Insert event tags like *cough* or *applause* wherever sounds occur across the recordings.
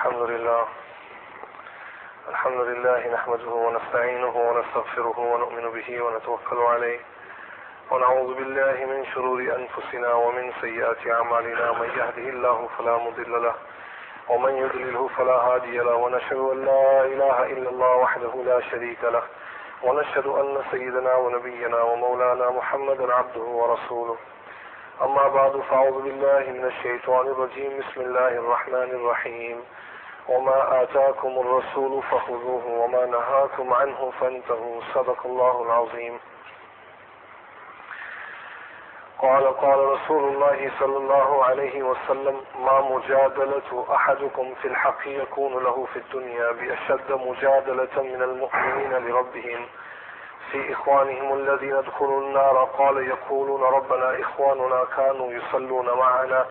الحمد لله. الحمد لله نحمده ونستعينه ونستغفره ونؤمن به ونتوكل عليه. ونعوذ بالله من شرور أنفسنا ومن سيئات أعمالنا. من يهده الله فلا مضل له ومن يضلله فلا هادي له. ونشهد أن لا إله إلا الله وحده لا شريك له. ونشهد أن سيدنا ونبينا ومولانا محمدا عبده ورسوله. أما بعد فأعوذ بالله من الشيطان الرجيم. بسم الله الرحمن الرحيم. وما آتاكم الرسول فخذوه وما نهاكم عنه فانتهوا. صدق الله العظيم. قال قال رسول الله صلى الله عليه وسلم ما مجادلة أحدكم في الحق يكون له في الدنيا بأشد مجادلة من المؤمنين لربهم. في إخوانهم الذين ادخلوا النار قال يقولون ربنا إخواننا كانوا يصلون معنا.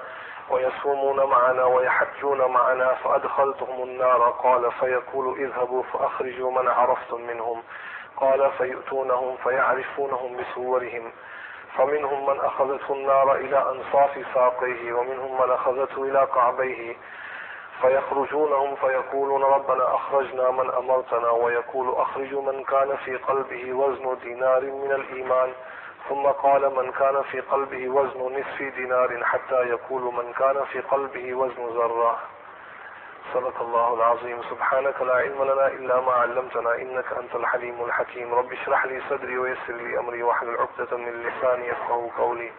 ويصومون معنا ويحجون معنا فأدخلتهم النار. قال فيقول اذهبوا فأخرجوا من عرفتم منهم. قال فيؤتونهم فيعرفونهم بصورهم فمنهم من أخذته النار إلى أنصاف ساقيه ومنهم من أخذته إلى كعبيه. فيخرجونهم فيقولون ربنا أخرجنا من أمرتنا ويقول أخرجوا من كان في قلبه وزن دينار من الإيمان. ثم قال من كان في قلبه وزن نصف دينار حتى يقول من كان في قلبه وزن ذرة. صدق الله العظيم. سبحانك لا علم لنا إلا ما علمتنا إنك أنت الحليم الحكيم. رب اشرح لي صدري ويسر لي أمري واحلل عقدة من لساني يفقه قولي.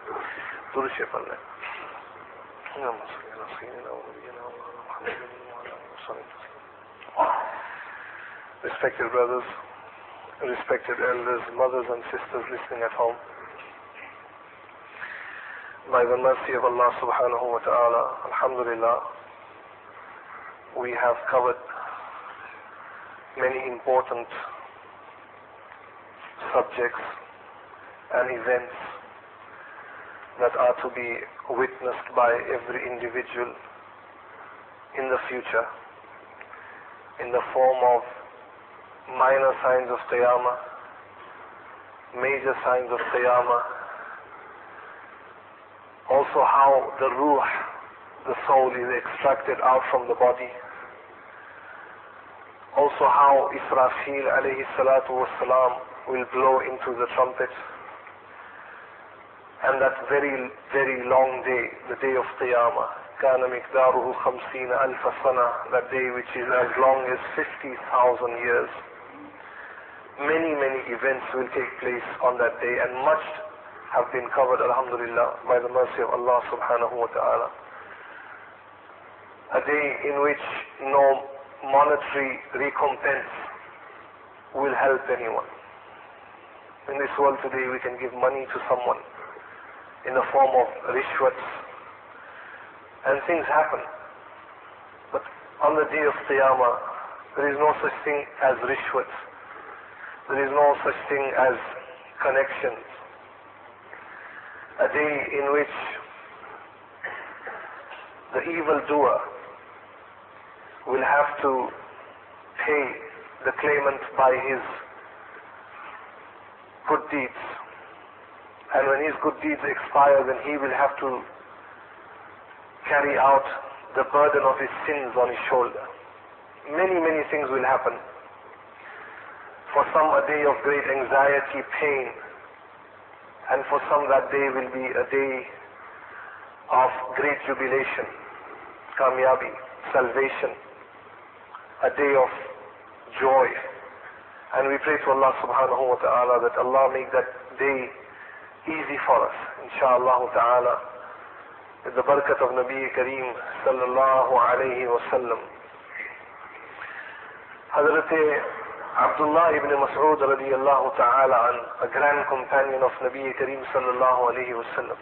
درش فلنا اللهم صل على سيدنا ونبينا محمد وعلى آله وصحبه Respected brothers, respected elders, mothers and sisters listening at home. By the mercy of Allah subhanahu wa ta'ala, alhamdulillah, we have covered many important subjects and events that are to be witnessed by every individual in the future in the form of minor signs of Qiyamah, major signs of Qiyamah, also how the ruh, the soul is extracted out from the body, also how Israfil alayhi salatu wasalam will blow into the trumpet, and that very, very long day, the day of Qiyamah, كان مقداره خمسين ألف سنة, that day which is as long as 50,000 years. Many, many events will take place on that day and much have been covered, alhamdulillah, by the mercy of Allah subhanahu wa ta'ala. A day in which no monetary recompense will help anyone. In this world today we can give money to someone in the form of rishwats and things happen. But on the day of Qiyamah, there is no such thing as rishwats. There is no such thing as connections. A day in which the evildoer will have to pay the claimant by his good deeds. And when his good deeds expire, then he will have to carry out the burden of his sins on his shoulder. Many, many things will happen. For some, a day of great anxiety, pain, and for some, that day will be a day of great jubilation, kamyabi, salvation, a day of joy. And we pray to Allah subhanahu wa ta'ala that Allah make that day easy for us, inshallah ta'ala, with the barakat of Nabi Kareem sallallahu alayhi wa sallam. Hazrat Abdullah ibn Mas'ud radiyallahu ta'ala an, a grand companion of Nabi Kareem sallallahu alayhi wasallam.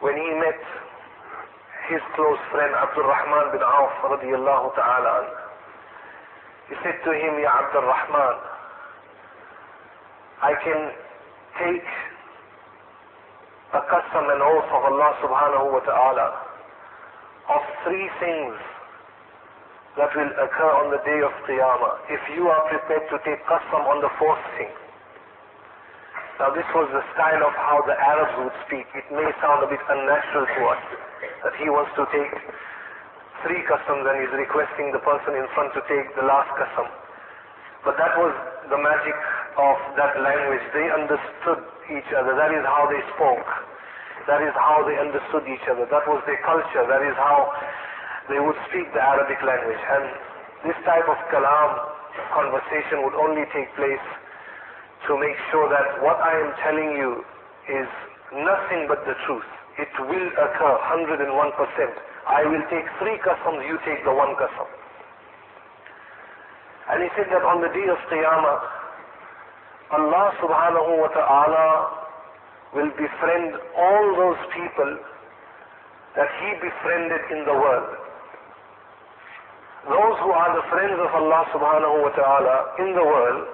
When he met his close friend Abdul Rahman bin Auf radiyallahu ta'ala an, he said to him, Ya Abdul Rahman, I can take a qasam and oath of Allah subhanahu wa ta'ala of three things that will occur on the day of Qiyamah if you are prepared to take qasam on the fourth thing. Now this was the style of how the Arabs would speak. It may sound a bit unnatural to us that he wants to take three qasams and he's requesting the person in front to take the last qasam. But that was the magic of that language. They understood each other. That is how they spoke. That is how they understood each other. That was their culture. That is how they would speak the Arabic language. And this type of kalam, conversation would only take place to make sure that what I am telling you is nothing but the truth. It will occur 101%. I will take three qasams, you take the one qasam. And he said that on the day of Qiyamah, Allah subhanahu wa ta'ala will befriend all those people that he befriended in the world. Those who are the friends of Allah subhanahu wa ta'ala in the world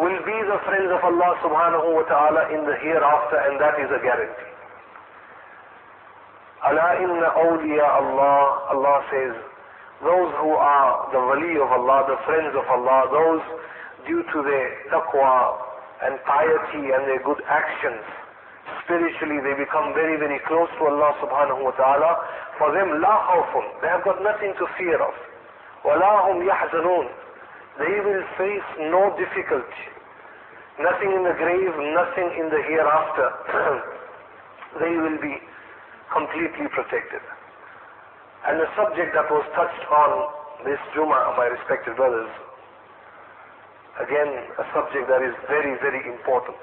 will be the friends of Allah subhanahu wa ta'ala in the hereafter and that is a guarantee. Allah inna awliya Allah, Allah says, those who are the wali of Allah, the friends of Allah, those due to their taqwa and piety and their good actions, spiritually they become very, very close to Allah subhanahu wa ta'ala. For them, la khawfun, they have got nothing to fear of. وَلَا هُمْ يَحْزَنُونَ They will face no difficulty. Nothing in the grave, nothing in the hereafter. *clears throat* they will be completely protected. And the subject that was touched on this Juma, my respected brothers, again, a subject that is very, very important.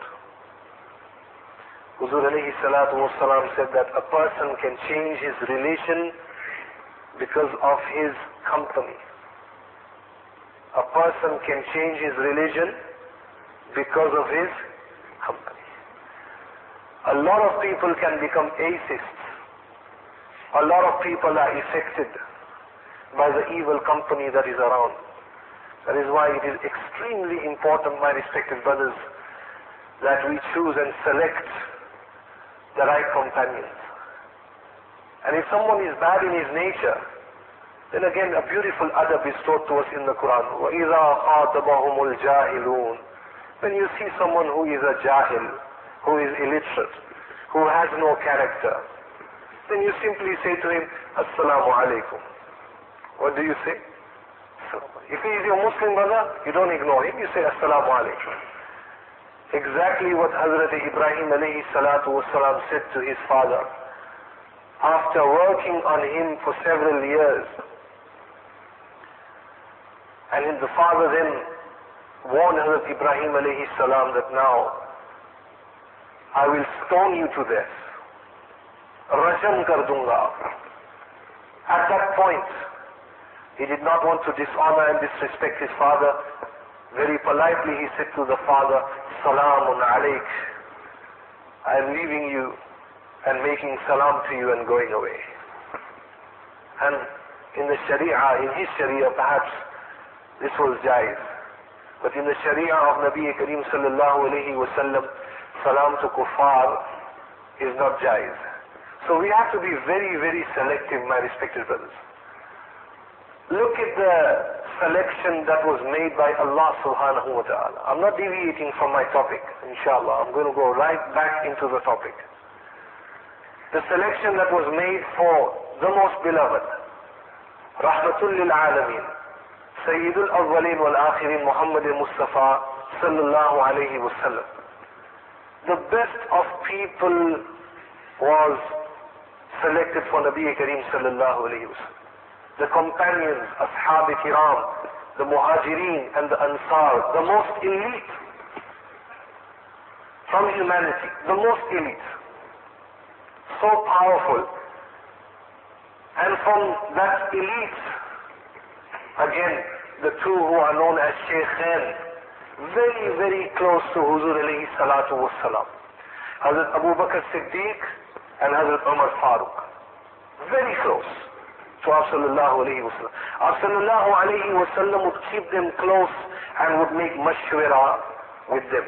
Huzur alayhi salatu wasalam said that a person can change his religion because of his company. A person can change his religion because of his company. A lot of people can become atheists a lot of people are affected by the evil company that is around. That is why it is extremely important, my respected brothers, that we choose and select the right companions. And if someone is bad in his nature, then again a beautiful adab is taught to us in the Quran. وَإِذَا خَاطَبَهُمُ الْجَاهِلُونَ When you see someone who is a jahil, who is illiterate, who has no character, then you simply say to him, Assalamu alaikum. What do you say? If he is your Muslim brother, you don't ignore him, you say Assalamu alaikum. exactly what Hazrat Ibrahim alayhi salatu wasalam said to his father. After working on him for several years, and the father then warned Hazrat Ibrahim alayhi salam that now, I will stone you to death. Rajam kar dunga. At that point, he did not want to dishonor and disrespect his father. Very politely he said to the father, Salamun alayk. I am leaving you and making salam to you and going away. And in the Sharia, in his Sharia perhaps this was jais. But in the Sharia of Nabi Kareem sallallahu alayhi wa sallam, salam to kuffar is not jais. So we have to be very, very selective, my respected brothers. Look at the selection that was made by Allah subhanahu wa ta'ala. I'm not deviating from my topic, inshallah. I'm going to go right back into the topic. The selection that was made for the most beloved, Rahmatul lil Alameen, Sayyidul Awwaleen wal Akhirin Muhammad Mustafa sallallahu alayhi wa sallam. The best of people was selected for Nabi Kareem sallallahu alayhi wa The companions, Ashab Kiram, the Muhajirin and the Ansar, the most elite from humanity, the most elite. So powerful. And from that elite, again, the two who are known as Shaykhain, very, very close to Huzur alayhi salatu wassalam. Hazrat Abu Bakr Siddiq and Hazrat Umar Farooq. Very close to Sallallahu Alaihi Wasallam. Uh, sallallahu Alaihi Wasallam would keep them close and would make mashwara with them.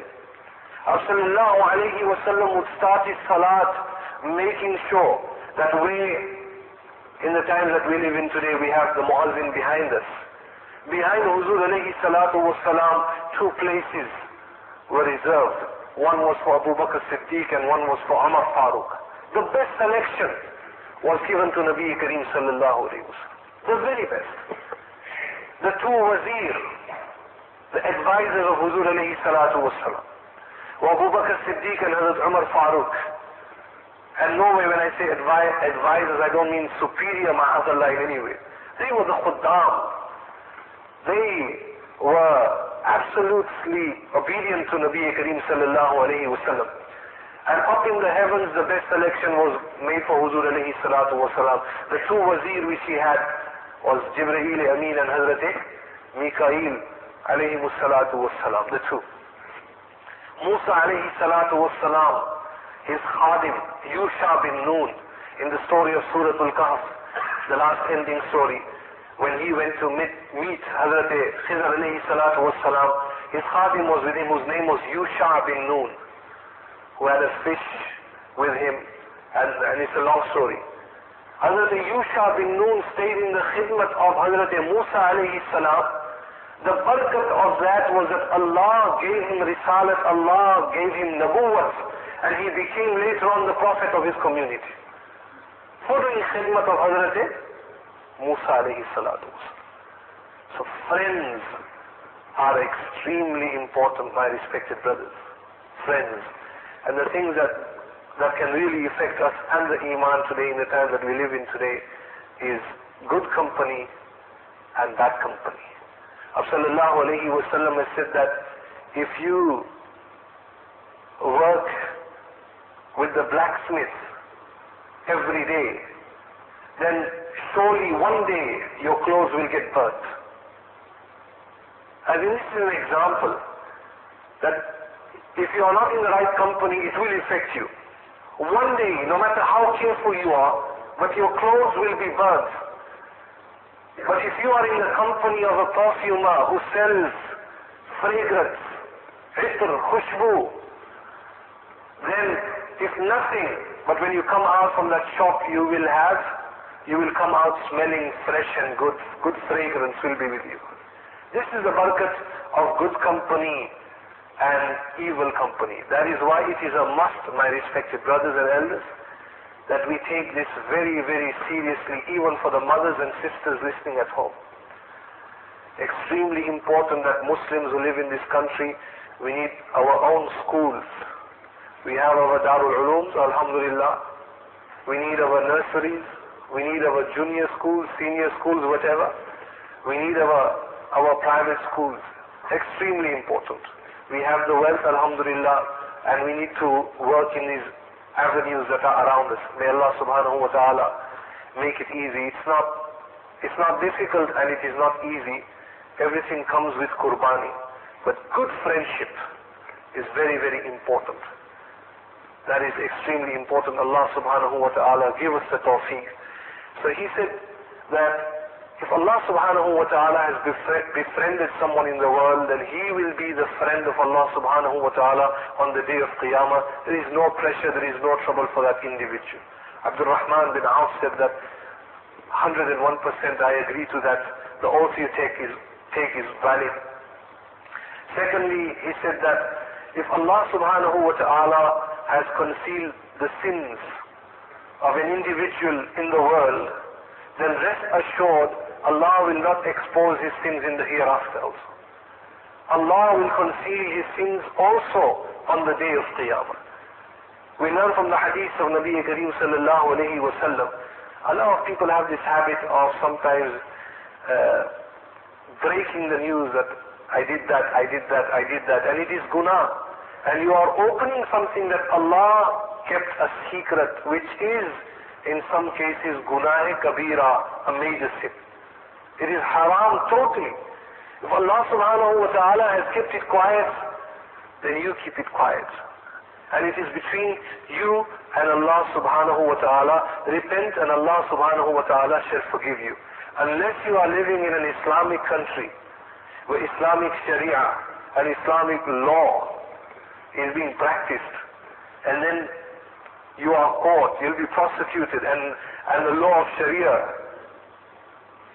Uh, sallallahu Alaihi Wasallam would start his salat making sure that we, in the times that we live in today, we have the muazzin behind us. Behind Huzur alayhi salatu wasalam, two places were reserved. One was for Abu Bakr Siddiq and one was for Umar Farooq. The best selection was given to Nabi Kareem sallallahu alayhi wa The very best. The two wazir, the advisors of Huzur alayhi salatu wasalam. Abu Bakr Siddiq and Hazrat Umar Farooq. And no way when I say advi- advisors, I don't mean superior ma'azallah in any way. They were the khuddam. They were absolutely obedient to Nabi Kareem sallallahu alayhi wasallam. And up in the heavens, the best selection was made for Huzur alayhi salatu wasalam. The two wazir which he had was Jibreel Amin and Hazrat Mikael alayhi salatu wasalam, the two. Musa alayhi salatu wasalam, his khadim, Yusha bin Noon, in the story of Surah Al-Kahf, the last ending story, when he went to meet, meet Hazrat Khizr alayhi salatu wasalam, his khadim was with him whose name was Yusha bin Noon, who had a fish with him, and, and it's a long story. Hazrat Yusha bin Noon stayed in the khidmat of Hazrat Musa alayhi salam. The barakat of that was that Allah gave him risalat, Allah gave him nabuwat, and he became later on the prophet of his community. For doing khidmat of Hazrat Musa alayhi salatu So friends are extremely important, my respected brothers. Friends. And the things that that can really affect us and the Iman today in the time that we live in today is good company and bad company. Sallallahu alayhi wa sallam has said that if you work with the blacksmith every day, then surely one day your clothes will get burnt. I mean, this is an example that if you are not in the right company, it will affect you. One day, no matter how careful you are, but your clothes will be burnt. But if you are in the company of a perfumer who sells fragrance, itr, khushbu, then if nothing, but when you come out from that shop you will have, you will come out smelling fresh and good, good fragrance will be with you. This is the barakat of good company and evil company. That is why it is a must, my respected brothers and elders, that we take this very, very seriously, even for the mothers and sisters listening at home. Extremely important that Muslims who live in this country, we need our own schools. We have our Darul Ulooms, Alhamdulillah. We need our nurseries. We need our junior schools, senior schools, whatever. We need our, our private schools. Extremely important. We have the wealth, alhamdulillah, and we need to work in these avenues that are around us. May Allah subhanahu wa ta'ala make it easy. It's not, it's not difficult and it is not easy. Everything comes with qurbani. But good friendship is very, very important. That is extremely important. Allah subhanahu wa ta'ala give us the tawfiq. So he said that if Allah subhanahu wa ta'ala has befriended someone in the world, then he will be the friend of Allah subhanahu wa ta'ala on the day of Qiyamah. There is no pressure, there is no trouble for that individual. Abdul Rahman bin Auf said that 101% I agree to that. The oath you take is, take is valid. Secondly, he said that if Allah subhanahu wa ta'ala has concealed the sins of an individual in the world, then rest assured Allah will not expose his sins in the hereafter. Allah will conceal his sins also on the day of Qiyamah. We learn from the hadith of Nabi Kareem sallallahu alayhi wa sallam. A lot of people have this habit of sometimes uh, breaking the news that I did that, I did that, I did that, and it is guna. And you are opening something that Allah kept a secret, which is in some cases gunah kabira, a major sin. It is haram totally. If Allah subhanahu wa ta'ala has kept it quiet, then you keep it quiet. And it is between you and Allah subhanahu wa ta'ala. Repent and Allah subhanahu wa ta'ala shall forgive you. Unless you are living in an Islamic country where Islamic Sharia and Islamic law is being practiced, and then you are caught, you'll be prosecuted, and, and the law of Sharia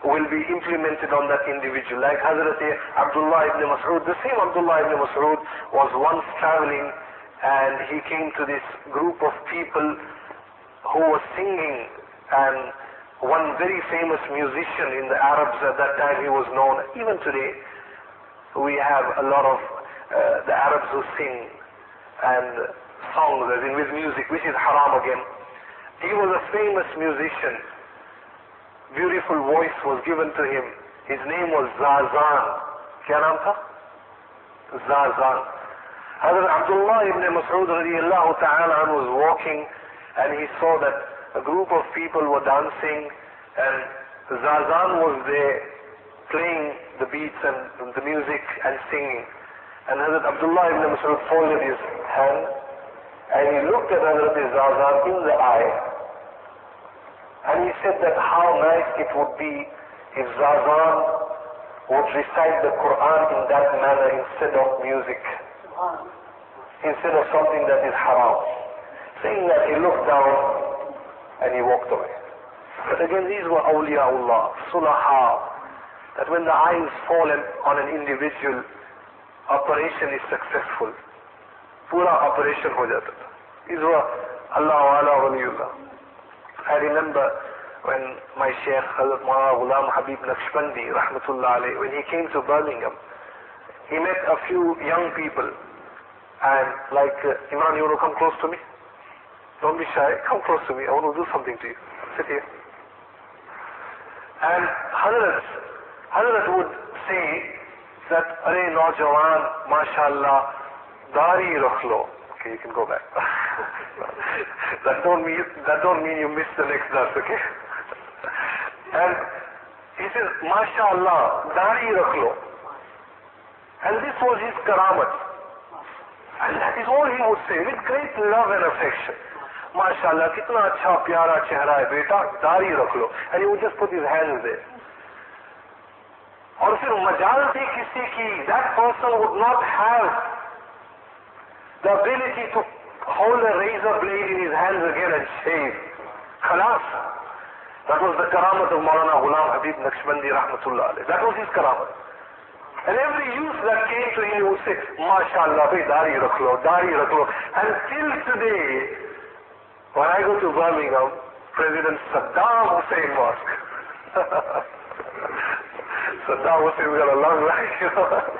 will be implemented on that individual. Like Hazrat Abdullah ibn Mas'ud, the same Abdullah ibn Mas'ud was once traveling and he came to this group of people who were singing and one very famous musician in the Arabs at that time, he was known. Even today, we have a lot of uh, the Arabs who sing and songs, as in with music, which is haram again. He was a famous musician beautiful voice was given to him. His name was Zazan. Kya naam tha? Zazan. Hazrat Abdullah ibn Mas'ud radiallahu ta'ala was walking and he saw that a group of people were dancing and Zazan was there playing the beats and the music and singing. And Hazrat Abdullah ibn Mas'ud folded his hand and he looked at Hazrat Zazan in the eye and he said that how nice it would be if Zazan would recite the Quran in that manner instead of music, instead of something that is haram. Saying that he looked down and he walked away. But again, these were awliyaullah, sulaha, that when the eyes fall on an individual, operation is successful. Pura operation ho jata tha. These were Allah wala waliullah. I remember when my Sheikh Hazrat Maulana Ghulam Habib Naqshbandi, rahmatullah when he came to Birmingham, he met a few young people and like, uh, Imran, you want to come close to me? Don't be shy. Come close to me. I want to do something to you. Sit here. And Hazrat, Hazrat would say that, Are Naujawan, MashaAllah, Dari Rakhlo. ماشاء اللہ داری رکھ لو کرامٹ سے ماشاء اللہ کتنا اچھا پیارا چہرہ بیٹا داری رکھ لو جس فوٹ از ہینڈ دے اور پھر مزال دی کسی کی درسن would not have The ability to hold a razor blade in his hands again and shave. Khalas. That was the karamat of Maulana Ghulam Habib Naqshbandi Rahmatullah. That was his karamat. And every youth that came to him would say, MashaAllah, bhai, dari rakhlo, dari rakhlo. And till today, when I go to Birmingham, President Saddam Hussein Mosque. *laughs* Saddam Hussein got a long life, you know.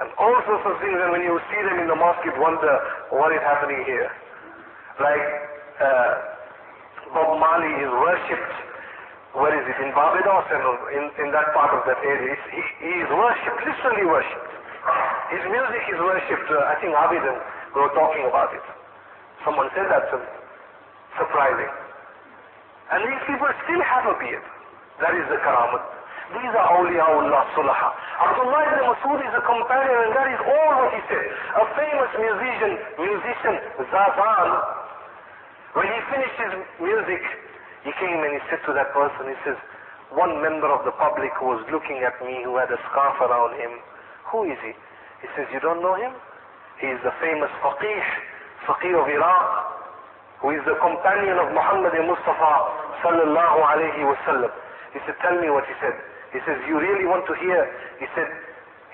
and all sorts of things. And when you see them in the mosque, you wonder what is happening here. Like uh, Bob Marley is worshipped. Where is it? In Barbados and in, in that part of that area. He, he is worshipped, literally worshipped. His music is worshipped. Uh, I think Abid and we were talking about it. Someone said that to me. Surprising. And these people still have a beard. That is the karamat. These are awliyaullah sulaha. Abdullah ibn Masud is a companion and that is all what he said. A famous musician, musician, Zazan, when he finished his music, he came and he said to that person, he says, one member of the public who was looking at me, who had a scarf around him, who is he? He says, you don't know him? He is the famous faqih, faqih of Iraq, who is the companion of Muhammad Mustafa sallallahu alayhi wasallam. He said, tell me what he said. He says, you really want to hear? He said,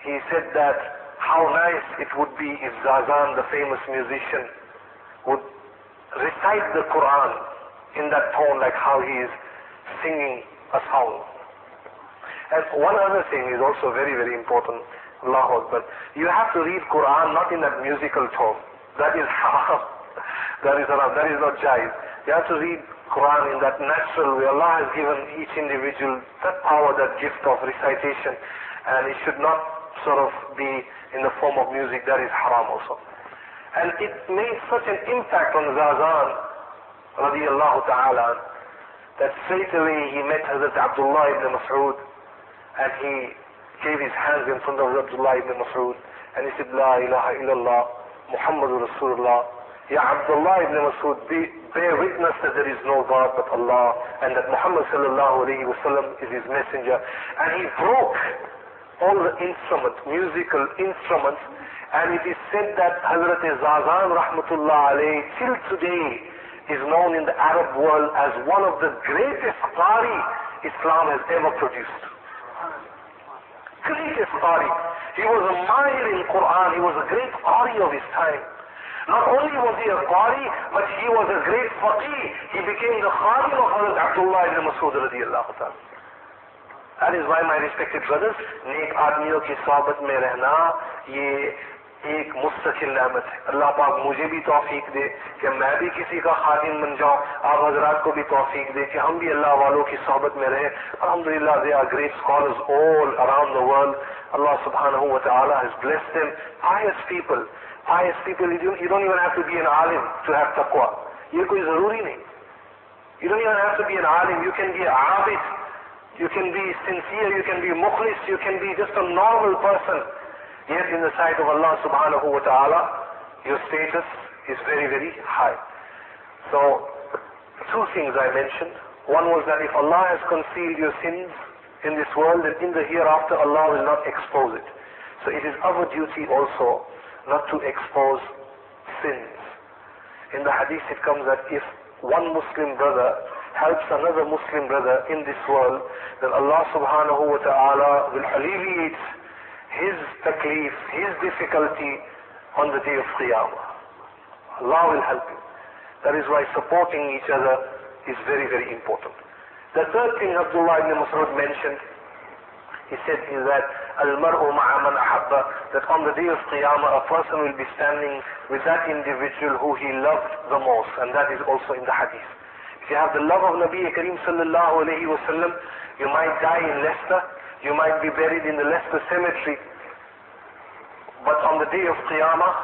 he said that how nice it would be if Zazan, the famous musician, would recite the Quran in that tone like how he is singing a song. And one other thing is also very, very important. Allahu Akbar. You have to read Quran not in that musical tone. That is haram. That is haram. That is not jais. You have to read Quran in that natural way. Allah has given each individual that power, that gift of recitation. And it should not sort of be in the form of music. That is haram also. And it made such an impact on Zazan, radiallahu ta'ala, that straight away he met Hazrat Abdullah ibn Mas'ud and he gave his hands in front of Abdullah ibn Mas'ud and he said, La ilaha illallah, Muhammadur Rasulullah. Ya Abdullah ibn Mas'ud, be, bear witness that there is no God but Allah and that Muhammad sallallahu alayhi wasallam is his messenger. And he broke all the instruments, musical instruments, and it is said that Hazrat Zazan rahmatullah alayhi till today is known in the Arab world as one of the greatest qari Islam has ever produced. Greatest qari. He was a mahir in Quran. He was a great qari of his time. Not only was he a qari, but he was a great faqih. He became the khadim of Hazrat Abdullah ibn Masud radiallahu ta'ala. That is why my respected brothers, نیک آدمیوں کی صحبت میں رہنا یہ ایک مستقل نعمت ہے۔ اللہ پاک مجھے بھی توفیق دے کہ میں بھی کسی کا خادم بن جاؤں۔ آپ حضرات کو بھی توفیق دے کہ ہم بھی اللہ والوں کی صحبت میں رہیں۔ الحمد للہ they are great scholars all around the world اللہ سبحانہ و تعالیٰ has blessed them. Pious people. pious people you don't, you don't even have to be an alim to have taqwa ये कोई जरूरी नहीं you don't even have to be an alim you can be an abid you can be sincere you can be mukhlis you can be just a normal person Yet in the sight of Allah subhanahu wa ta'ala, your status is very, very high. So, two things I mentioned. One was that if Allah has concealed your sins in this world, then in the hereafter Allah will not expose it. So it is our duty also not to expose sins. In the hadith it comes that if one Muslim brother helps another Muslim brother in this world, then Allah subhanahu wa ta'ala will alleviate his taklif, his difficulty on the day of Qiyamah. Allah will help you. That is why supporting each other is very, very important. The third thing Abdullah ibn Mas'ud mentioned, he said is that al-mar'u ma'a man ahabba, that on the day of Qiyamah a person will be standing with that individual who he loved the most, and that is also in the hadith. If you have the love of Nabi Kareem sallallahu alayhi wa sallam, you might die in Leicester, you might be buried in the Leicester cemetery. But on the day of Qiyamah,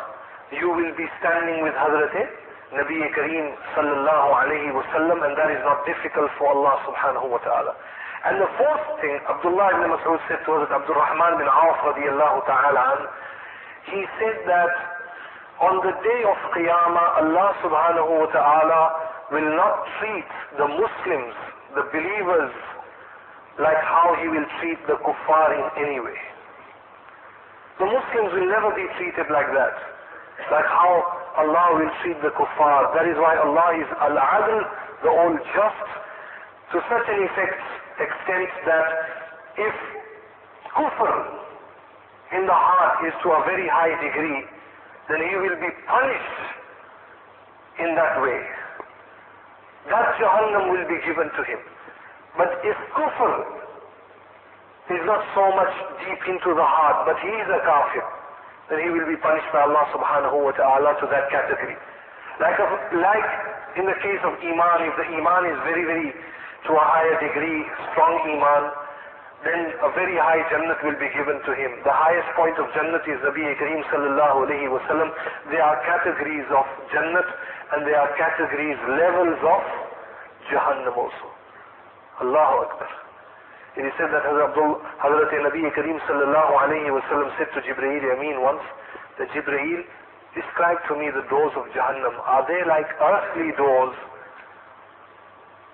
you will be standing with Hazrat Nabi Kareem sallallahu alayhi wasallam and that is not difficult for Allah subhanahu wa ta'ala. And the fourth thing, Abdullah ibn Mas'ud said to Hazrat Abdul Rahman bin Auf radiallahu ta'ala he said that on the day of Qiyamah, Allah subhanahu wa ta'ala will not treat the Muslims, the believers, like how he will treat the kuffar in any way. The Muslims will never be treated like that. Like how Allah will treat the kuffar. That is why Allah is Al-Adl, the all just, to such an effect, extent that if kufr in the heart is to a very high degree, then he will be punished in that way. That Jahannam will be given to him. But if kufr is not so much deep into the heart, but he is a kafir, then he will be punished by Allah subhanahu wa ta'ala to that category. Like, a, like in the case of Iman, if the Iman is very, very to a higher degree, strong Iman, then a very high Jannat will be given to him. The highest point of Jannat is Nabi Kareem sallallahu alayhi wa sallam. There are categories of Jannat and there are categories, levels of Jahannam also. Allahu Akbar. It is said that Hazrat, Abdul, Nabi Kareem sallallahu alayhi wa sallam said to Jibreel Amin once, that Jibreel, describe to me the doors of Jahannam. Are they like earthly doors?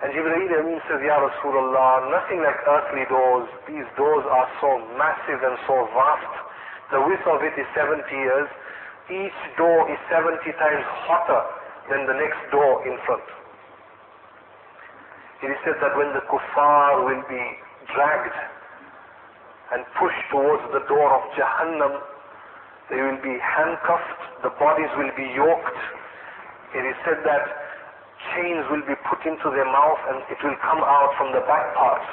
And Jibreel Amin says, Ya Rasulullah, nothing like earthly doors. These doors are so massive and so vast. The width of it is 70 years. Each door is 70 times hotter than the next door in front. It is said that when the kuffar will be dragged and pushed towards the door of Jahannam, they will be handcuffed, the bodies will be yoked. It is said that chains will be put into their mouth and it will come out from the back part.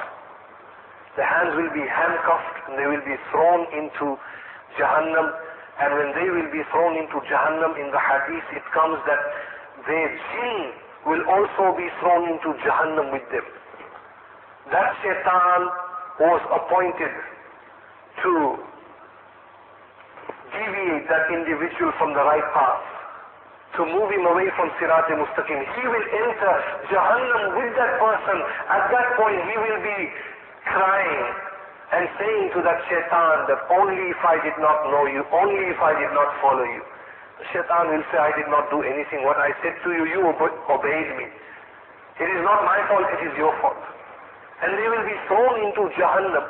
The hands will be handcuffed and they will be thrown into Jahannam. And when they will be thrown into Jahannam, in the hadith it comes that their jinn will also be thrown into Jahannam with them. That shaitan was appointed to deviate that individual from the right path, to move him away from Sirat Mustaqim. He will enter Jahannam with that person. At that point he will be crying and saying to that shaitan that only if I did not know you, only if I did not follow you. Shaitan will say, I did not do anything. What I said to you, you obeyed me. It is not my fault, it is your fault. And they will be thrown into Jahannam.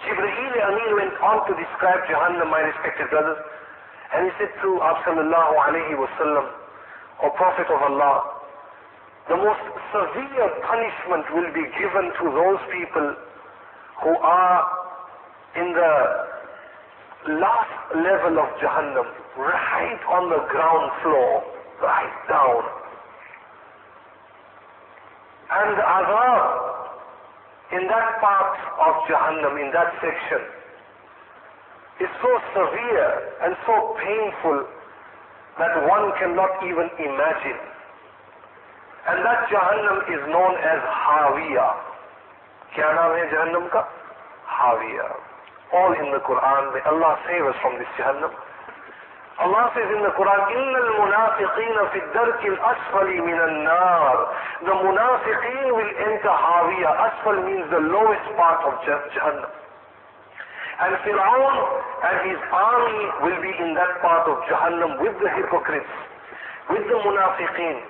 Jibreel Amin went on to describe Jahannam, my respected brothers. And he said to Sallallahu alayhi wasallam, O Prophet of Allah, the most severe punishment will be given to those people who are in the last level of Jahannam, right on the ground floor, right down. And the in that part of Jahannam, in that section, is so severe and so painful that one cannot even imagine. And that Jahannam is known as Hawiya. Kya naam hai Jahannam ka? Hawiya. All in the Quran, may Allah save us from this Jahannam. Allah says in the Quran, إِنَّ الْمُنَافِقِينَ فِي الدَّرْكِ الْأَسْفَلِ مِنَ النَّارِ The munafiqeen will enter Hawiya. Asfal means the lowest part of Jahannam. And Fir'aun and his army will be in that part of Jahannam with the hypocrites, with the munafiqeen.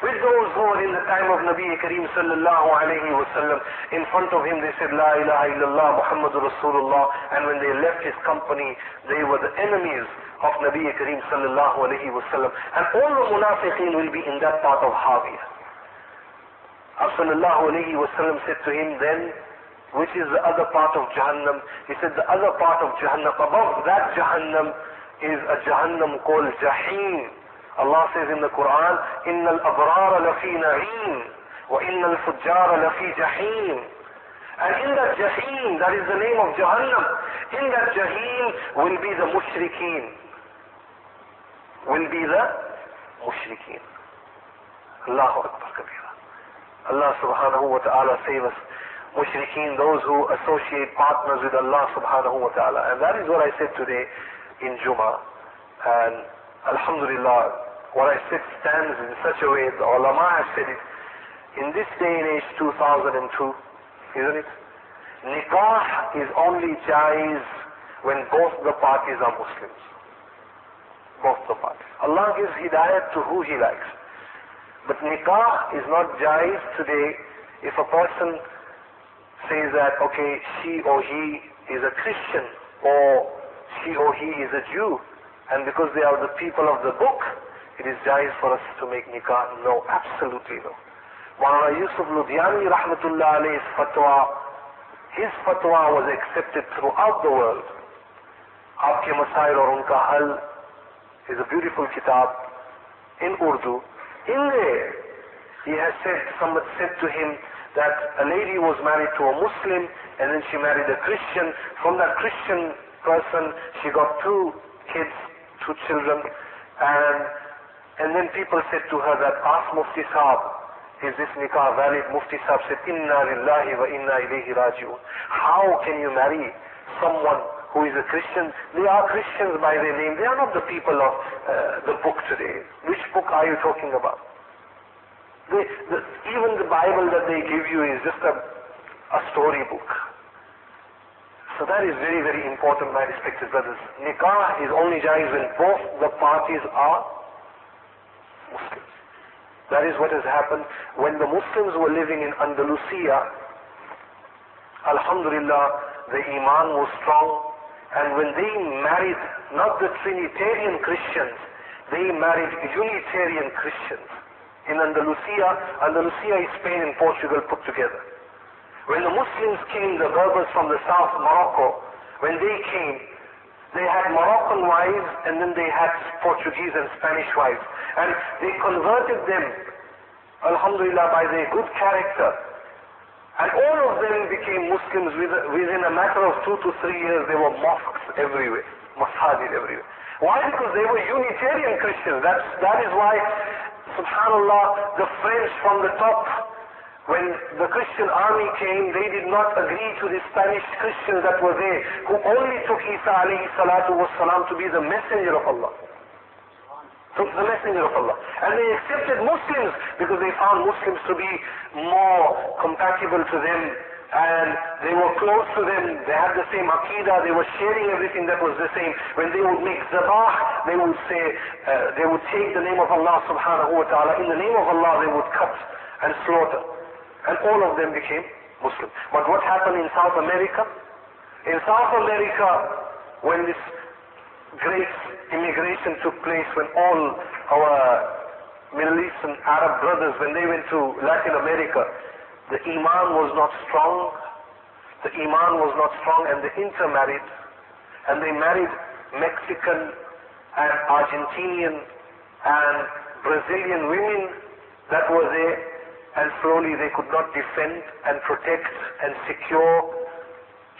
With those who were in the time of Nabi Kareem sallallahu alayhi wasallam, in front of him they said, La ilaha illallah Muhammadur Rasulullah, and when they left his company, they were the enemies of Nabi Kareem sallallahu alayhi wasallam. And all the munafiqeen will be in that part of Hawiya. Sallallahu alayhi wasallam said to him then, which is the other part of Jahannam? He said the other part of Jahannam, above that Jahannam is a Jahannam called Jaheen. Allah says in the Quran, إِنَّ الْأَبْرَارَ لَفِي نَعِيمٍ وَإِنَّ الْفُجَّارَ لَفِي جَحِيمٍ And in that Jaheen, that is the name of Jahannam, in that Jaheen will be the mushrikeen. Will be the mushrikeen. Allahu Akbar Kabira. Allah subhanahu wa ta'ala save us. Mushrikeen, those who associate partners with Allah subhanahu wa ta'ala. And that is what I said today in Jummah. And Alhamdulillah, what I said stands in such a way, the ulama have said it, in this day and age 2002, isn't it? Nikah is only jais when both the parties are Muslims. Both the parties. Allah gives hidayat to who He likes. But nikah is not jais today if a person says that, okay, she or he is a Christian or she or he is a Jew and because they are the people of the book, it is jais for us to make nikah? No, absolutely no. Maulana Yusuf Ludhiani rahmatullah alayhis fatwa, his fatwa was accepted throughout the world. Aapke Masail or Unka Hal is a beautiful kitab in Urdu. In there, he has said, somebody said to him that a lady was married to a Muslim and then she married a Christian. From that Christian person, she got two kids, two children, and and then people said to her that, ask Mufti Saab, is this nikah valid? Mufti Saab said, Inna lillahi wa inna ilayhi raji'un. How can you marry someone who is a Christian? They are Christians by their name. They are not the people of uh, the book today. Which book are you talking about? They, the, even the Bible that they give you is just a, a story book. So that is very, very important, my respected brothers. Nikah is only jais when both the parties are Muslims. That is what has happened when the Muslims were living in Andalusia. Alhamdulillah, the Iman was strong. And when they married not the Trinitarian Christians, they married Unitarian Christians. In Andalusia, Andalusia is Spain and Portugal put together. When the Muslims came, the Berbers from the south, Morocco, when they came, they had Moroccan wives and then they had Portuguese and Spanish wives. And they converted them, Alhamdulillah, by their good character. And all of them became Muslims within a matter of two to three years. There were mosques everywhere, masajid everywhere. Why? Because they were Unitarian Christians. That's, that is why, subhanAllah, the French from the top when the Christian army came, they did not agree to the Spanish Christians that were there, who only took Isa alayhi salatu wasalam to be the messenger of Allah. Took the messenger of Allah. And they accepted Muslims because they found Muslims to be more compatible to them and they were close to them, they had the same aqidah, they were sharing everything that was the same. When they would make zabah, they would say, uh, they would take the name of Allah subhanahu wa ta'ala, in the name of Allah they would cut and slaughter. And all of them became Muslim. But what happened in South America? In South America, when this great immigration took place, when all our Middle Eastern Arab brothers, when they went to Latin America, the iman was not strong, the iman was not strong and they intermarried and they married Mexican and Argentinian and Brazilian women that were there and slowly they could not defend and protect and secure.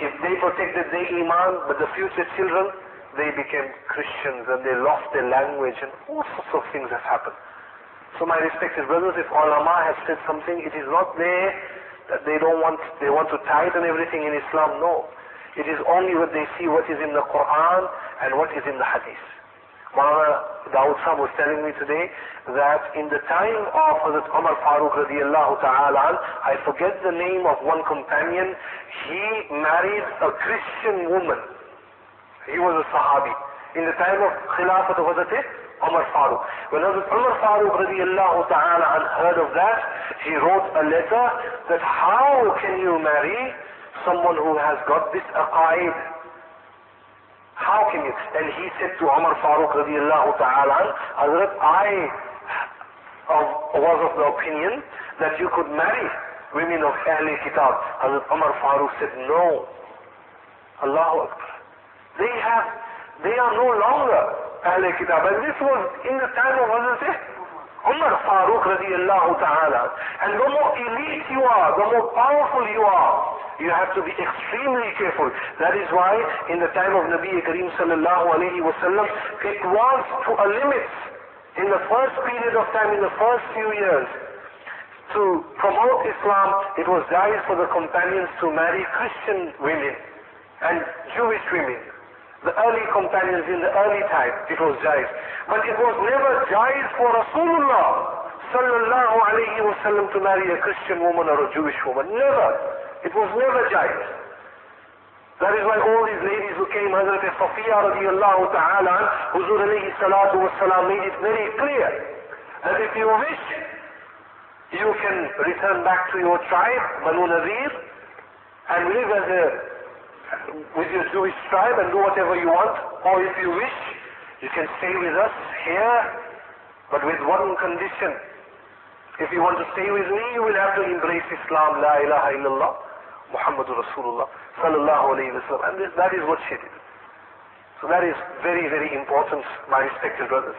If they protected their iman but the future children, they became Christians and they lost their language and all sorts of things have happened. So my respected brothers, if ulama has said something, it is not there that they don't want, they want to tighten everything in Islam. No. It is only when they see what is in the Quran and what is in the Hadith. Maulana Dawood Sahib was telling me today that in the time of Hazrat Umar Farooq radiallahu ta'ala, I forget the name of one companion, he married a Christian woman. He was a Sahabi. In the time of Khilafat of Hazrat Umar Farooq. When Umar Farooq radiallahu ta'ala heard of that, he wrote a letter that how can you marry someone who has got this aqaid? How can you? And he said to Umar Farooq radiallahu ta'ala, Hazrat, I was of the opinion that you could marry women of Ahl Kitab. Hazrat Umar Farooq said, no. Allahu Akbar. They have, they are no longer Kitab. And this was in the time of Hazrat Umar Farooq radiallahu ta'ala. And the more elite you are, the more powerful you are, you have to be extremely careful. That is why in the time of Nabi Kareem sallallahu alayhi wasallam, it was to a limit in the first period of time, in the first few years, to promote Islam, it was jais for the companions to marry Christian women and Jewish women. The early companions in the early time, it was jais. But it was never jais for Rasulullah sallallahu alayhi wasallam to marry a Christian woman or a Jewish woman. Never. It was never jais. That is why all these ladies who came, Hazrat Safiya radiallahu ta'ala, Huzur alayhi salatu wasalam made it very clear that if you wish, you can return back to your tribe, Banu Nazir, and live as a with your Jewish tribe and do whatever you want, or if you wish, you can stay with us here, but with one condition. If you want to stay with me, you will have to embrace Islam, La ilaha illallah, Muhammadur Rasulullah, sallallahu alayhi Wasallam. And this, that is what she did. So that is very, very important, my respected brothers.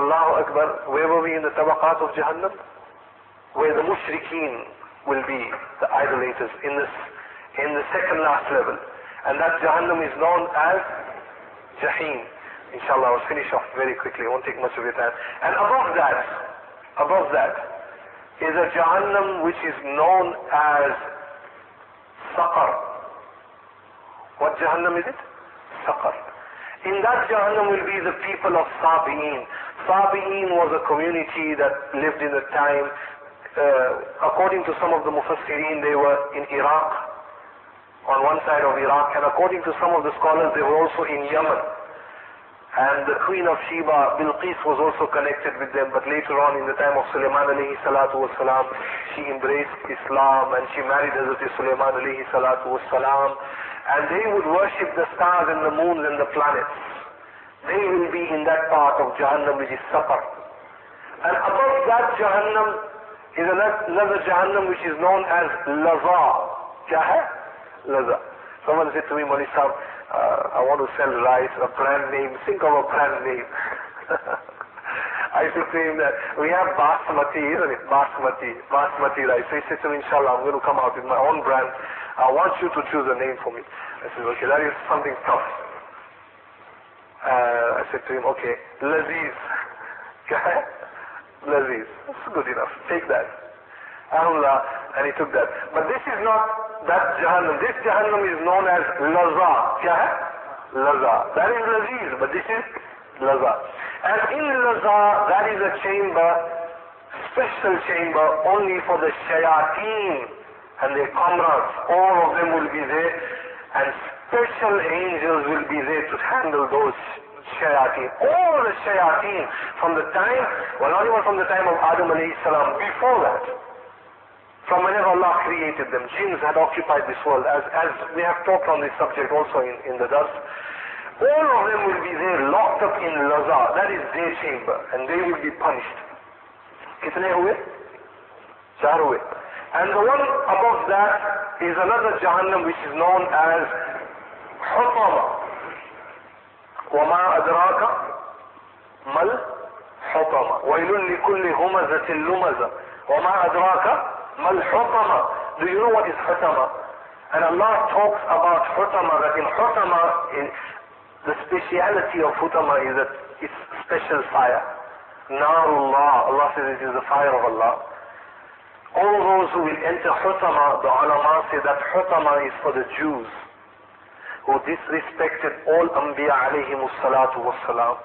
Allahu Akbar, where were we in the tabaqat of Jahannam? Where the mushrikeen will be, the idolaters, in this in the second last level. And that Jahannam is known as Jahim. Inshallah, I'll finish off very quickly. It won't take much of your time. And above that, above that, is a Jahannam which is known as Saqar. What Jahannam is it? Saqar. In that Jahannam will be the people of Sabi'in. Sabi'in was a community that lived in the time, uh, according to some of the Mufassirin, they were in Iraq, on one side of Iraq, and according to some of the scholars, they were also in Yemen. And the queen of Sheba, Bilqis, was also connected with them, but later on in the time of Sulaiman alayhi salatu wasalam, she embraced Islam and she married Hazrat Sulaiman alayhi salatu wasalam. And they would worship the stars and the moons and the planets. They will be in that part of Jahannam which is Saqar. And above that Jahannam is another Jahannam which is known as Laza. Kya Someone said to me, Mani uh, I want to sell rice, a brand name. Think of a brand name. *laughs* I said to him that we have basmati, isn't it? Basmati, basmati rice. So he said to me, inshallah, I'm going to come out with my own brand. I want you to choose a name for me. I said, okay, that is something tough. Uh, I said to him, okay, Laziz. *laughs* Laziz. That's good enough. Take that. Allah, and he took that. But this is not that Jahannam. This Jahannam is known as Laza. Kya hai? Laza. That is Laziz, but this is Laza. And in Laza, that is a chamber, special chamber only for the shayateen. and their comrades, all of them will be there, and special angels will be there to handle those shayateen. All the shayateen from the time, well not even from the time of Adam alayhi salam, before that from whenever Allah created them. Jinns had occupied this world, as, as we have talked on this subject also in, in the dars. All of them will be there locked up in laza, that is their chamber, and they will be punished. Kitne huye? Huye. And the one above that is another Jahannam which is known as Hutama. وما أدراك ما الحطمة ويل لكل همزة لمزة وما أدراك Mal hutama. Do you know what is hutama? And Allah talks about hutama, that in hutama, in, the speciality of hutama is that it's special fire. Narullah, Allah says it is the fire of Allah. All those who will enter hutama, the ulama say that hutama is for the Jews who disrespected all Anbiya alayhimus salatu wassalam,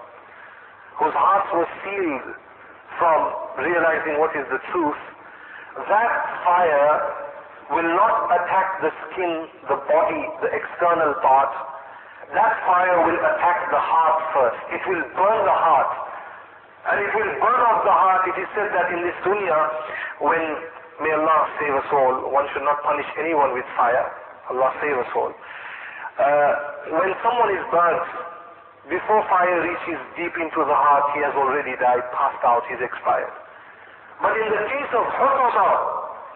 whose hearts were sealed from realizing what is the truth that fire will not attack the skin, the body, the external part. That fire will attack the heart first. It will burn the heart. And it will burn off the heart. It is said that in this dunya, when May Allah save us all. One should not punish anyone with fire. Allah save us all. Uh, when someone is burnt, before fire reaches deep into the heart, he has already died, passed out, he's expired. But in the case of Hutama,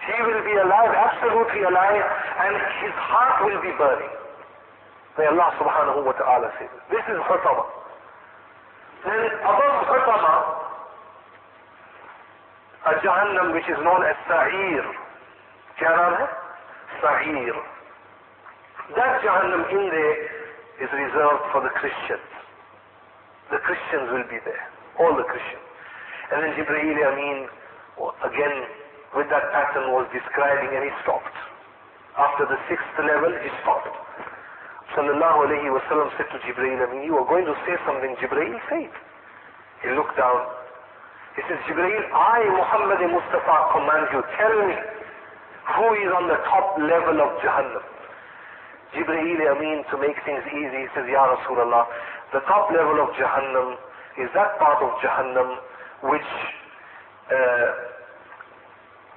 he will be alive, absolutely alive, and his heart will be burning. May Allah subhanahu wa ta'ala say this. This is Hutama. Then above Hutama, a Jahannam which is known as Sa'ir. Kya naam? Sa'ir. That Jahannam in there is reserved for the Christians. The Christians will be there. All the Christians. And then Jibreel Ameen again with that pattern was describing and he stopped. After the sixth level, he stopped. Sallallahu alayhi wa sallam said to Jibreel Amin, you are going to say something, Jibreel, say it. He looked down he says, Jibreel, I, Muhammad Mustafa, command you, tell me who is on the top level of Jahannam. Jibreel Amin, to make things easy, he says, Ya Rasulullah, the top level of Jahannam is that part of Jahannam which uh,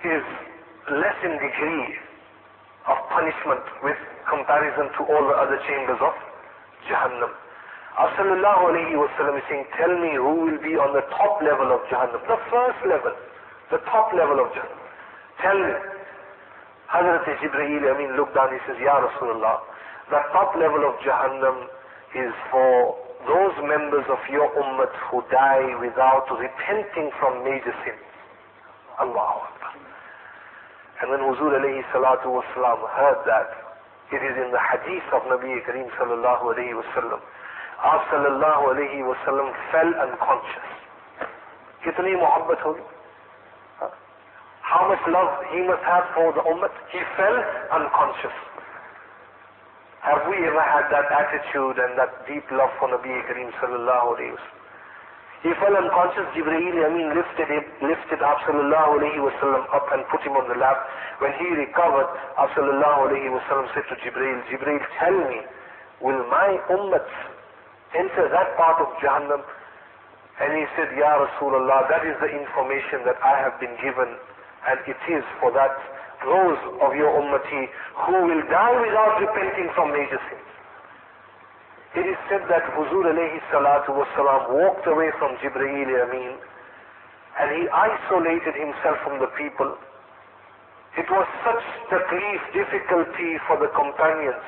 is less in degree of punishment with comparison to all the other chambers of Jahannam. Sallallahu alayhi wa is saying, tell me who will be on the top level of Jahannam. The first level. The top level of Jahannam. Tell me. Hazrat Jibreel, Amin, look down, he says, Ya Rasulullah, the top level of Jahannam is for of your ummah who die without repenting from major sins. Allahu Akbar. And when Huzur alayhi salatu wasalam heard that, it is in the hadith of Nabi Kareem sallallahu alayhi wasallam, आप सल्लल्लाहु अलैहि वसल्लम fell unconscious कितनी मोहब्बत होगी how much love he must have for the ummah he fell unconscious have we ever had that attitude and that deep love for Nabi Kareem sallallahu alayhi wa he fell unconscious. Jibreel Amin lifted him, lifted Ab sallallahu alayhi wasallam up and put him on the lap. When he recovered, Ab sallallahu alayhi wasallam said to Jibreel, Jibreel, tell me, will my ummah enter that part of Jahannam. And he said, Ya Rasulullah, that is the information that I have been given and it is for that those of your ummati who will die without repenting from major sins. It is said that Huzur alayhi salatu wasalam walked away from Jibreel Amin and he isolated himself from the people. It was such taklif, difficulty for the companions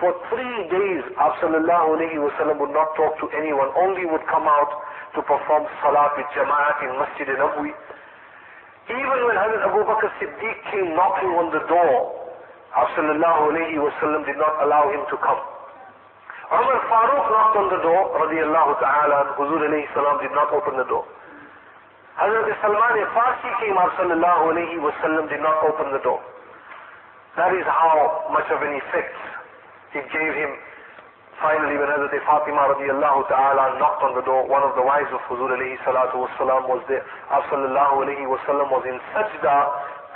for three days, Sallallahu Alaihi Wasallam would not talk to anyone, only would come out to perform salat with Jama'at in Masjid Nabwi. Even when Hazrat Abu Bakr Siddiq came knocking on the door, Sallallahu Alaihi did not allow him to come. Umar Farooq knocked on the door, radiallahu ta'ala, and Huzur salam did not open the door. Hazrat Salman Farsi came, Sallallahu Alaihi Wasallam did not open the door. That is how much of an effect he gave him, finally when Hazrat Fatima radiallahu ta'ala knocked on the door, one of the wives of Huzur alayhi salatu wasalam was there. Sallallahu alayhi wasallam was in sajda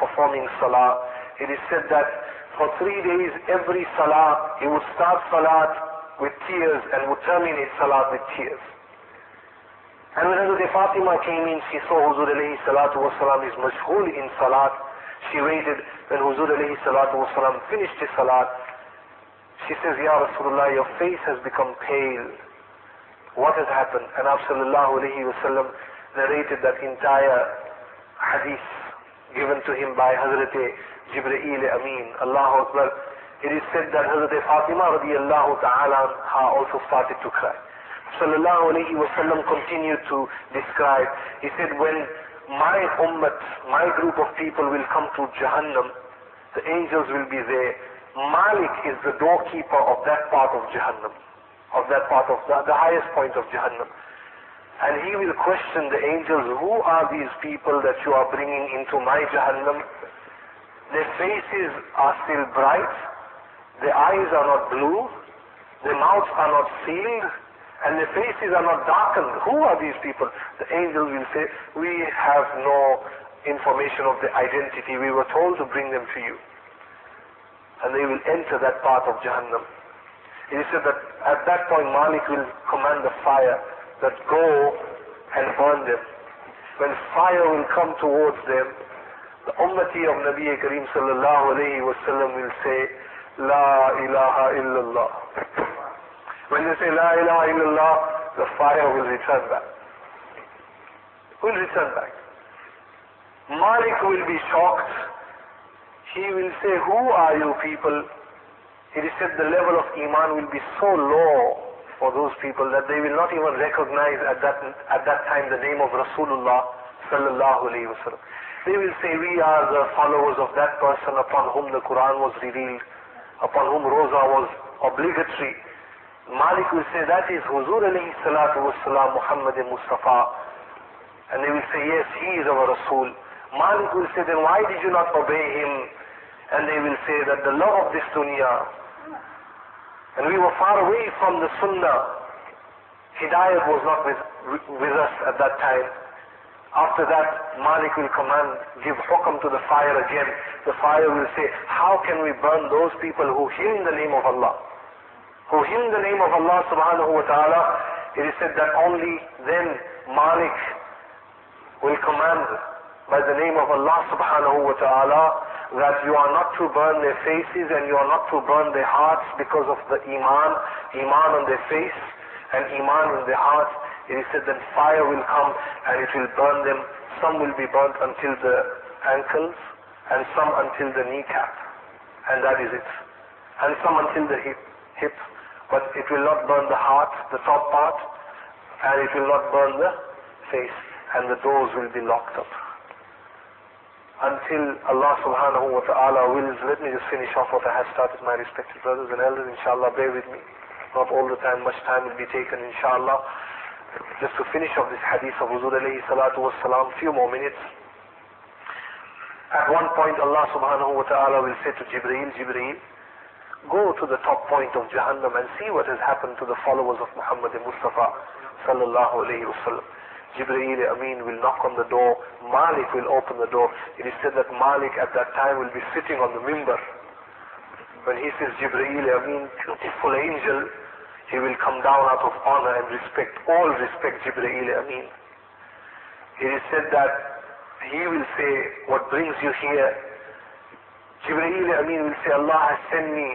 performing salah. it is said that for three days, every salah, he would start salat with tears and would terminate salat with tears. And when Hazrat Fatima came in, she saw Huzur alayhi salatu wasalam is mashghul in salat. She waited when Huzur alayhi salatu wasalam finished his salat. She says, Ya Rasulullah, your face has become pale. What has happened? And Sallallahu alayhi wasallam narrated that entire hadith given to him by Hazrat Jibreel Amin. Allahu Akbar. It is said that Hazrat Fatima radiallahu ta'ala also started to cry. Sallallahu alayhi wasallam continued to describe. He said, when my ummah, my group of people will come to Jahannam, the angels will be there. Malik is the doorkeeper of that part of Jahannam, of that part of the, the highest point of Jahannam. And he will question the angels, who are these people that you are bringing into my Jahannam? Their faces are still bright. Their eyes are not blue. Their mouths are not sealed. And their faces are not darkened. Who are these people? The angels will say, we have no information of their identity. We were told to bring them to you. And they will enter that part of Jahannam. He said that at that point Malik will command the fire that go and burn them. When fire will come towards them, the ummati of Nabi Kareem sallallahu alayhi wasallam will say, La ilaha illallah. When they say La ilaha illallah, the fire will return back. Will return back. Malik will be shocked. He will say, Who are you people? Is said the level of Iman will be so low for those people that they will not even recognize at that, at that time the name of Rasulullah sallallahu alayhi wasallam. They will say, we are the followers of that person upon whom the Quran was revealed, upon whom Rosa was obligatory. Malik will say, that is Huzur alayhi salatu wasalam, Muhammad Mustafa. And they will say, yes, he is our Rasul. Malik will say, then why did you not obey him? And they will say that the love of this dunya, and we were far away from the sunnah. Hidayat was not with, with us at that time. After that, Malik will command, give hukam to the fire again. The fire will say, how can we burn those people who hymn the name of Allah? Who hymn the name of Allah subhanahu wa ta'ala. It is said that only then Malik will command by the name of Allah subhanahu wa ta'ala that you are not to burn their faces and you are not to burn their hearts because of the iman, iman on their face and iman in their hearts. It is said then fire will come and it will burn them. Some will be burnt until the ankles and some until the kneecap. And that is it. And some until the hip, hip. But it will not burn the heart, the top part, and it will not burn the face. And the doors will be locked up. Until Allah subhanahu wa ta'ala wills, let me just finish off what I have started, my respected brothers and elders, inshallah, bear with me. Not all the time, much time will be taken, inshallah just to finish off this hadith of Huzur alayhi salatu wasalam, few more minutes. At one point Allah subhanahu wa ta'ala will say to Jibreel, Jibreel, go to the top point of Jahannam and see what has happened to the followers of Muhammad Mustafa sallallahu alayhi wasallam. Jibreel Amin will knock on the door, Malik will open the door. It is said that Malik at that time will be sitting on the mimbar. When he says Jibreel Amin, beautiful angel, he will come down out of honor and respect, all respect Jibreel Amin. It is said that he will say, what brings you here? Jibreel Amin will say, Allah has sent me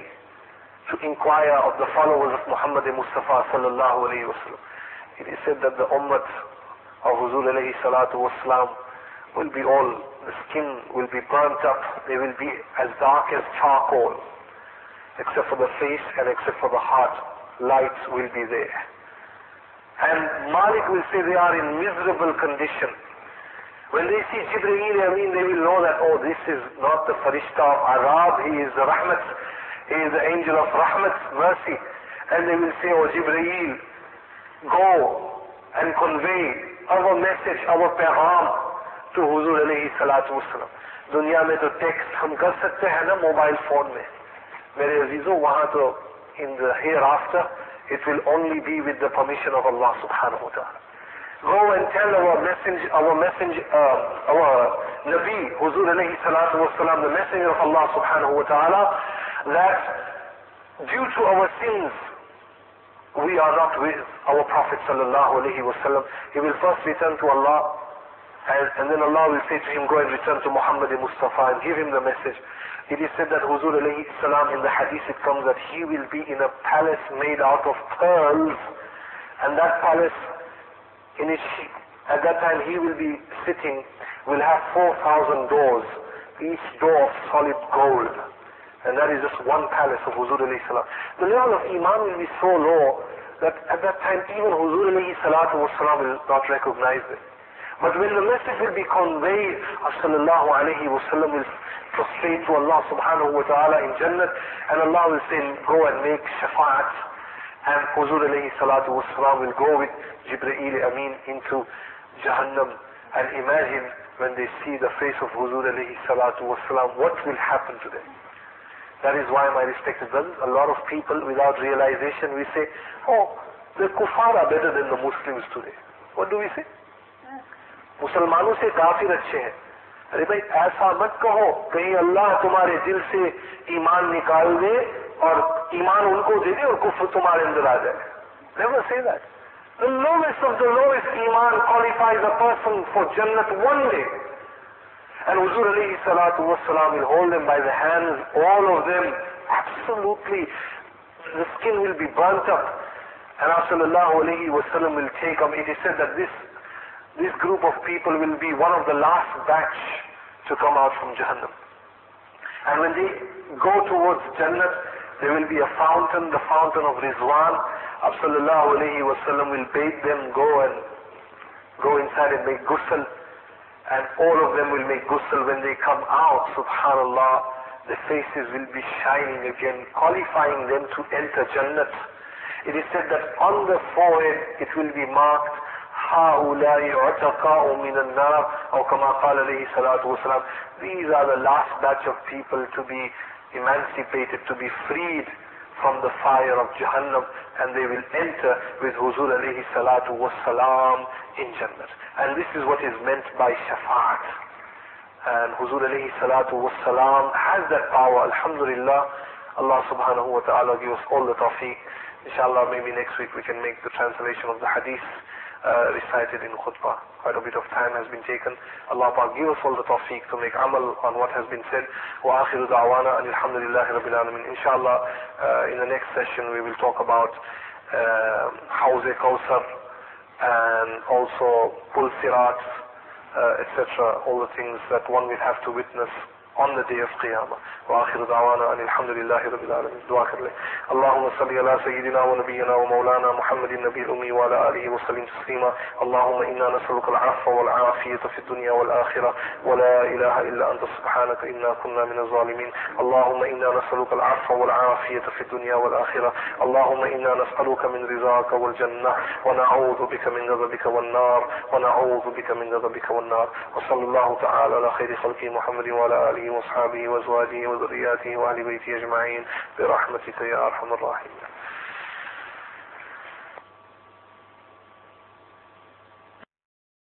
to inquire of the followers of Muhammad Mustafa sallallahu alayhi wasallam. It is said that the ummah of Huzur alayhi salatu wasalam will be all, the skin will be burnt up, they will be as dark as charcoal, except for the face and except for the heart lights will be there. And Malik will say they are in miserable condition. When they see Jibreel Amin, they will know that, oh, this is not the Farishta of Azab, he is the Rahmat, he is the angel of Rahmat, mercy. And they will say, oh, Jibreel, go and convey اور وہ message اور وہ پیغام تو حضور علیہ سلاط وسلم دنیا میں تو ٹیکسٹ ہم کر سکتے ہیں نا موبائل فون میں۔ میرے عزیزوں وہاں تو in the hereafter it will only be with the permission of اللہ سبحان ہوتا go and tell our messenger our messenger our نبی حضور علیہ alayhi وسلم wasalam, the messenger of Allah subhanahu wa ta'ala, that due to we are not with our Prophet sallallahu alaihi wasallam. He will first return to Allah, and, and then Allah will say to him, go and return to Muhammad Mustafa and give him the message. It is said that Huzur alayhi salam, in the hadith it comes that he will be in a palace made out of pearls, and that palace in which at that time he will be sitting will have 4,000 doors, each door of solid gold. And that is just one palace of Huzur alayhi salam. The level of Iman will be so low that at that time even Huzur alayhi salatu wasalam will not recognize it. But when the message will be conveyed, sallallahu alayhi wasallam will prostrate to Allah subhanahu wa ta'ala in Jannah and Allah will say, go and make shafa'at and Huzur alayhi salatu wasalam will go with Jibreel Amin into Jahannam and imagine when they see the face of Huzur alayhi salatu wasalam, what will happen to them? That is why, my respected brothers, a lot of people without realization, we say, oh, the kuffar are better than the Muslims today. What do we say? مسلمانوں سے کافر اچھے ہیں ارے بھائی ایسا مت کہو کہیں اللہ تمہارے دل سے ایمان نکال دے اور ایمان ان کو دے دے اور کفر تمہارے اندر آ جائے Never say that. The lowest of the lowest iman qualifies a person for Jannat one day. And Huzur alayhi salatu wasalam will hold them by the hands, all of them, absolutely, the skin will be burnt up. And Rasulullah alayhi wasallam will take them. It is said that this, this group of people will be one of the last batch to come out from Jahannam. And when they go towards Jannat, there will be a fountain, the fountain of Rizwan. Sallallahu alayhi wasallam will bid them go and go inside and make ghusl And all of them will make ghusl when they come out, subhanallah, the faces will be shining again, qualifying them to enter Jannat. It is said that on the forehead it will be marked, هؤلاء عتقاء من النار أو كما قال عليه الصلاة والسلام These are the last batch of people to be emancipated, to be freed from the fire of Jahannam and they will enter with Huzur alayhi salatu was salam in Jannah. And this is what is meant by shafa'at. And Huzur alayhi salatu was salam has that power, alhamdulillah. Allah subhanahu wa ta'ala give us all the tawfiq. Inshallah, maybe next week we can make the translation of the hadith uh, recited in khutbah. Quite a bit of time has been taken. Allah Pak give us all the tawfiq to make amal on what has been said. Wa akhiru da'wana alhamdulillahi rabbil alamin. Inshallah, uh, in the next session we will talk about uh, Hawze Kawsar and also Pul Sirat, uh, etc. All the things that one will have to witness on the day of Qiyamah. وآخر دعوانا أن الحمد لله رب العالمين. دعاء كرلي. اللهم صل على سيدنا ونبينا ومولانا محمد النبي الأمي وعلى آله وسلم تسليما. اللهم إنا نسألك العفو والعافية في الدنيا والآخرة ولا إله إلا أنت سبحانك إنا كنا من الظالمين. اللهم إنا نسألك العفو والعافية في الدنيا والآخرة. اللهم إنا نسألك من رضاك والجنة ونعوذ بك من غضبك والنار ونعوذ بك من غضبك والنار. وصلى الله تعالى على خير خلقه محمد وعلى آله وأصحابه وأزواجه وذرياته وأهل بيته أجمعين برحمتك يا أرحم الراحمين.